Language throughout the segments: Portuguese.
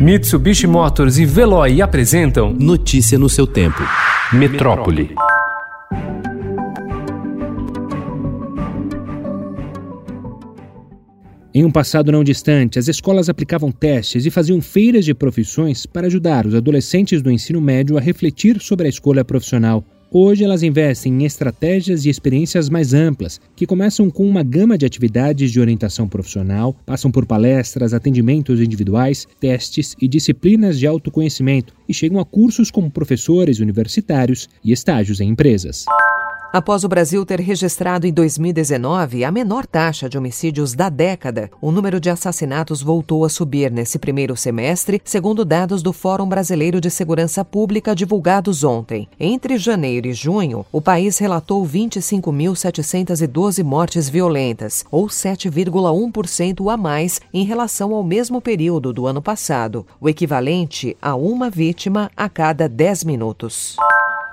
Mitsubishi Motors e Veloy apresentam Notícia no seu tempo. Metrópole. Em um passado não distante, as escolas aplicavam testes e faziam feiras de profissões para ajudar os adolescentes do ensino médio a refletir sobre a escolha profissional. Hoje elas investem em estratégias e experiências mais amplas, que começam com uma gama de atividades de orientação profissional, passam por palestras, atendimentos individuais, testes e disciplinas de autoconhecimento e chegam a cursos como professores universitários e estágios em empresas. Após o Brasil ter registrado em 2019 a menor taxa de homicídios da década, o número de assassinatos voltou a subir nesse primeiro semestre, segundo dados do Fórum Brasileiro de Segurança Pública divulgados ontem. Entre janeiro e junho, o país relatou 25.712 mortes violentas, ou 7,1% a mais em relação ao mesmo período do ano passado, o equivalente a uma vítima a cada 10 minutos.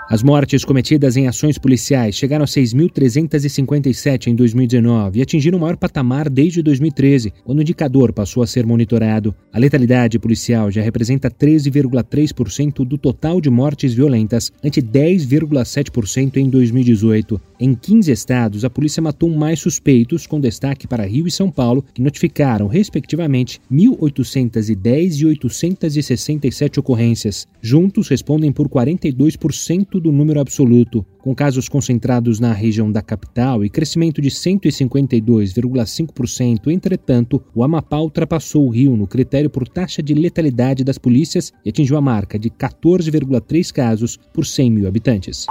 As mortes cometidas em ações policiais chegaram a 6.357 em 2019 e atingiram o maior patamar desde 2013, quando o indicador passou a ser monitorado. A letalidade policial já representa 13,3% do total de mortes violentas, ante 10,7% em 2018. Em 15 estados, a polícia matou mais suspeitos, com destaque para Rio e São Paulo, que notificaram, respectivamente, 1.810 e 867 ocorrências. Juntos, respondem por 42% do número absoluto, com casos concentrados na região da capital e crescimento de 152,5%. Entretanto, o Amapá ultrapassou o Rio no critério por taxa de letalidade das polícias e atingiu a marca de 14,3 casos por 100 mil habitantes.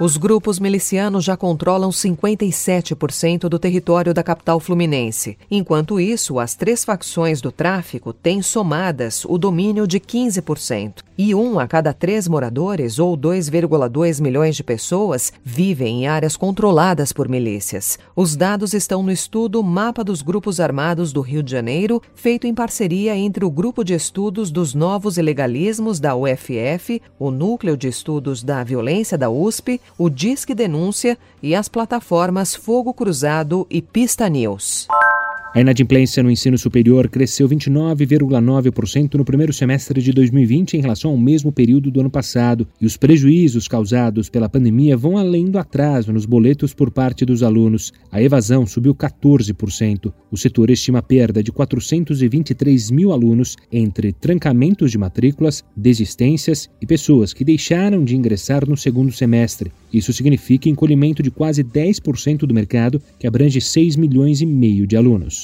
Os grupos milicianos já controlam 57% do território da capital fluminense. Enquanto isso, as três facções do tráfico têm somadas o domínio de 15%. E um a cada três moradores, ou 2,2 milhões de pessoas, vivem em áreas controladas por milícias. Os dados estão no estudo Mapa dos Grupos Armados do Rio de Janeiro, feito em parceria entre o Grupo de Estudos dos Novos Ilegalismos da UFF, o Núcleo de Estudos da Violência da USP, o Disque Denúncia e as plataformas Fogo Cruzado e Pista News. A inadimplência no ensino superior cresceu 29,9% no primeiro semestre de 2020 em relação ao mesmo período do ano passado, e os prejuízos causados pela pandemia vão além do atraso nos boletos por parte dos alunos. A evasão subiu 14%. O setor estima a perda de 423 mil alunos entre trancamentos de matrículas, desistências e pessoas que deixaram de ingressar no segundo semestre. Isso significa encolhimento de quase 10% do mercado, que abrange 6 milhões e meio de alunos.